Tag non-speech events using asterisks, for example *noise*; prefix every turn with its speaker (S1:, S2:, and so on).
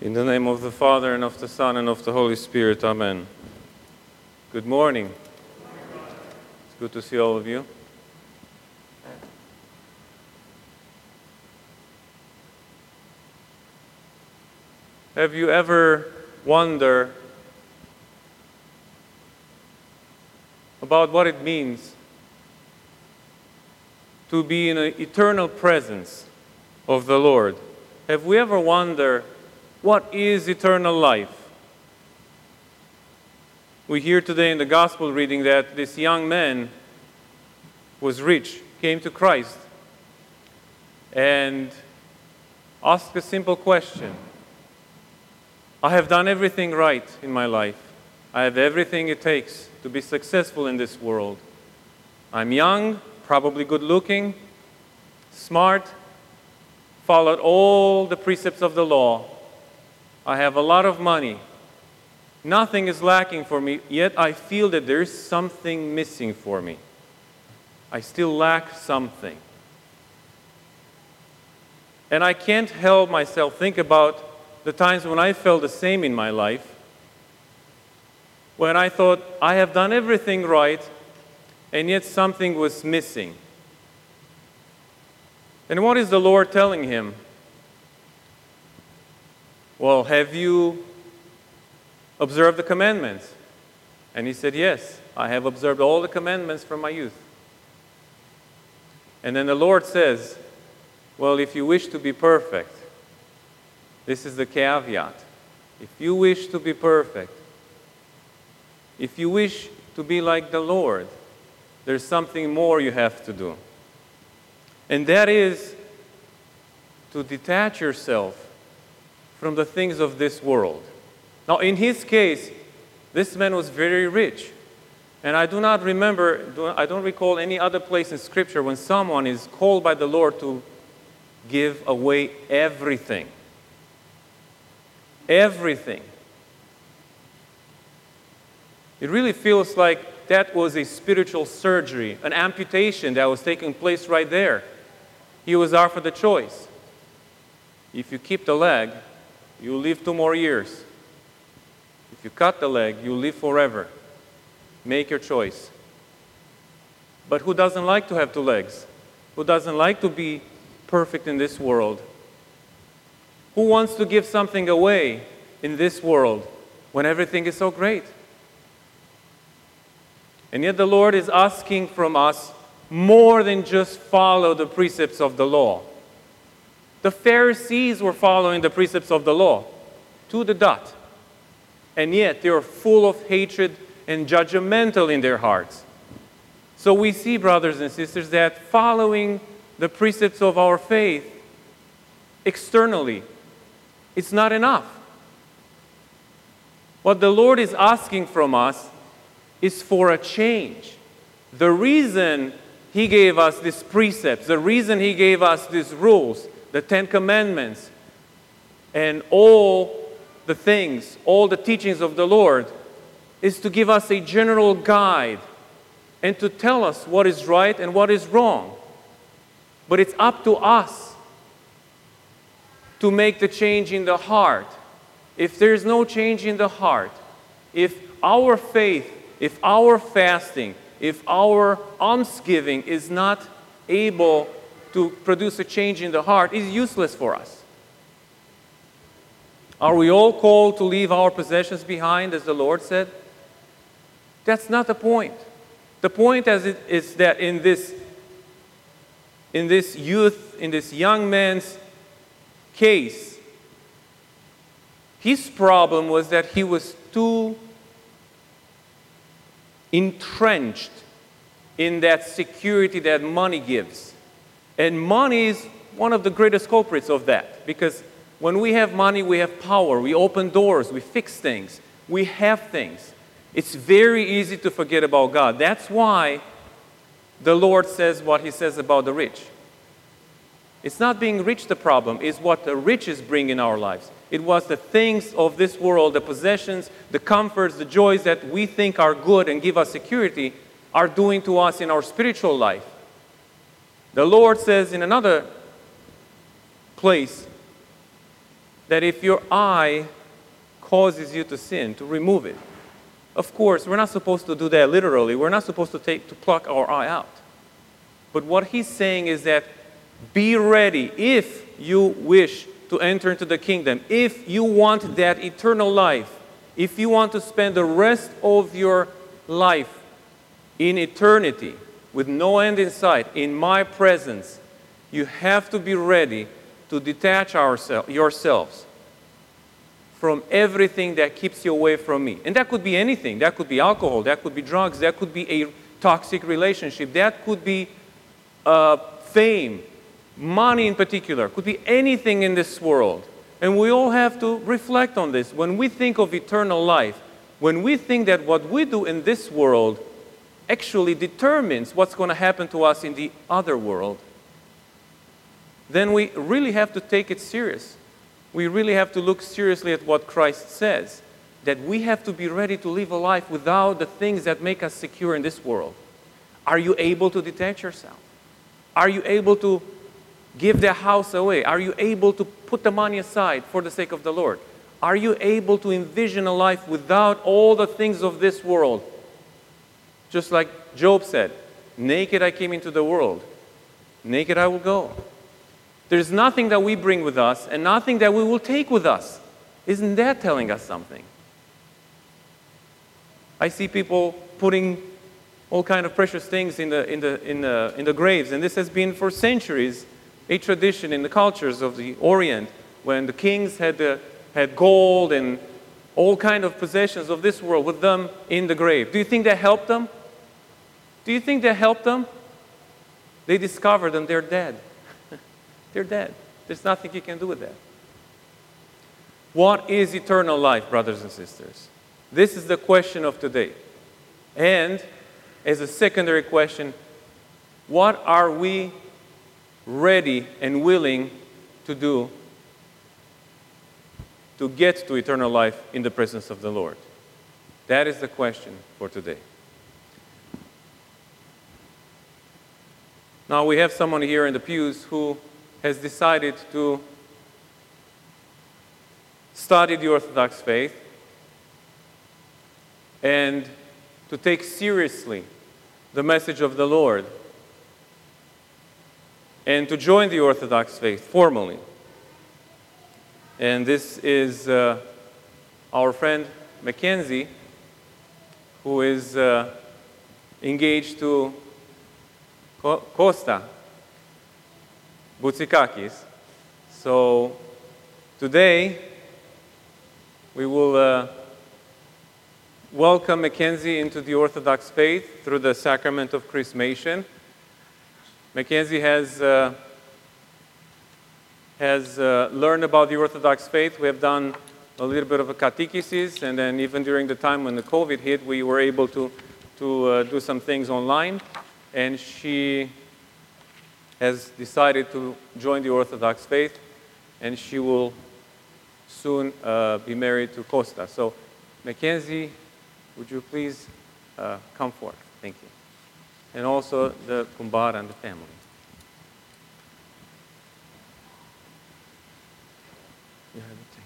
S1: In the name of the Father, and of the Son, and of the Holy Spirit, Amen. Good morning. It's good to see all of you. Have you ever wondered about what it means to be in an eternal presence of the Lord? Have we ever wondered what is eternal life? We hear today in the gospel reading that this young man was rich, came to Christ, and asked a simple question I have done everything right in my life. I have everything it takes to be successful in this world. I'm young, probably good looking, smart, followed all the precepts of the law. I have a lot of money. Nothing is lacking for me, yet I feel that there's something missing for me. I still lack something. And I can't help myself think about the times when I felt the same in my life, when I thought I have done everything right, and yet something was missing. And what is the Lord telling him? Well, have you observed the commandments? And he said, Yes, I have observed all the commandments from my youth. And then the Lord says, Well, if you wish to be perfect, this is the caveat. If you wish to be perfect, if you wish to be like the Lord, there's something more you have to do. And that is to detach yourself from the things of this world. Now, in his case, this man was very rich. And I do not remember, I don't recall any other place in Scripture when someone is called by the Lord to give away everything everything. It really feels like that was a spiritual surgery, an amputation that was taking place right there. He was offered the choice. If you keep the leg, you live two more years. If you cut the leg, you live forever. Make your choice. But who doesn't like to have two legs? Who doesn't like to be perfect in this world? Who wants to give something away in this world when everything is so great? And yet the Lord is asking from us more than just follow the precepts of the law. The Pharisees were following the precepts of the law to the dot. And yet they were full of hatred and judgmental in their hearts. So we see, brothers and sisters, that following the precepts of our faith externally it's not enough. What the Lord is asking from us is for a change. The reason He gave us these precepts, the reason He gave us these rules, the Ten Commandments, and all the things, all the teachings of the Lord, is to give us a general guide and to tell us what is right and what is wrong. But it's up to us to make the change in the heart. If there's no change in the heart, if our faith, if our fasting, if our almsgiving is not able to produce a change in the heart, is useless for us. Are we all called to leave our possessions behind, as the Lord said? That's not the point. The point is that in this, in this youth, in this young man's case, his problem was that he was too entrenched in that security that money gives. And money is one of the greatest culprits of that because when we have money, we have power. We open doors, we fix things, we have things. It's very easy to forget about God. That's why the Lord says what He says about the rich. It's not being rich the problem, it's what the riches bring in our lives. It was the things of this world, the possessions, the comforts, the joys that we think are good and give us security, are doing to us in our spiritual life. The Lord says in another place that if your eye causes you to sin, to remove it. Of course, we're not supposed to do that literally. We're not supposed to take to pluck our eye out. But what he's saying is that be ready if you wish to enter into the kingdom, if you want that eternal life, if you want to spend the rest of your life in eternity with no end in sight, in my presence, you have to be ready to detach ourselves, yourselves from everything that keeps you away from me. And that could be anything. That could be alcohol, that could be drugs, that could be a toxic relationship, that could be uh, fame, money in particular, could be anything in this world. And we all have to reflect on this. When we think of eternal life, when we think that what we do in this world actually determines what's going to happen to us in the other world, then we really have to take it serious. We really have to look seriously at what Christ says that we have to be ready to live a life without the things that make us secure in this world. Are you able to detach yourself? Are you able to give the house away? Are you able to put the money aside for the sake of the Lord? Are you able to envision a life without all the things of this world? Just like Job said, Naked I came into the world, naked I will go. There's nothing that we bring with us and nothing that we will take with us. Isn't that telling us something? I see people putting all kind of precious things in the, in the, in the, in the graves, and this has been for centuries a tradition in the cultures of the Orient when the kings had, uh, had gold and all kind of possessions of this world with them in the grave. Do you think that helped them? Do you think that helped them? They discovered and they're dead. *laughs* they're dead. There's nothing you can do with that. What is eternal life, brothers and sisters? This is the question of today. And as a secondary question, what are we ready and willing to do to get to eternal life in the presence of the Lord? That is the question for today. Now, we have someone here in the pews who has decided to study the Orthodox faith and to take seriously the message of the Lord and to join the Orthodox faith formally. And this is uh, our friend Mackenzie, who is uh, engaged to Costa Boutsikakis. So today we will uh, welcome Mackenzie into the Orthodox faith through the sacrament of chrismation. Mackenzie has, uh, has uh, learned about the Orthodox faith. We have done a little bit of a catechesis, and then even during the time when the COVID hit, we were able to, to uh, do some things online and she has decided to join the Orthodox faith, and she will soon uh, be married to Costa. So, Mackenzie, would you please uh, come forward? Thank you. And also the Kumbara and the family. You have it.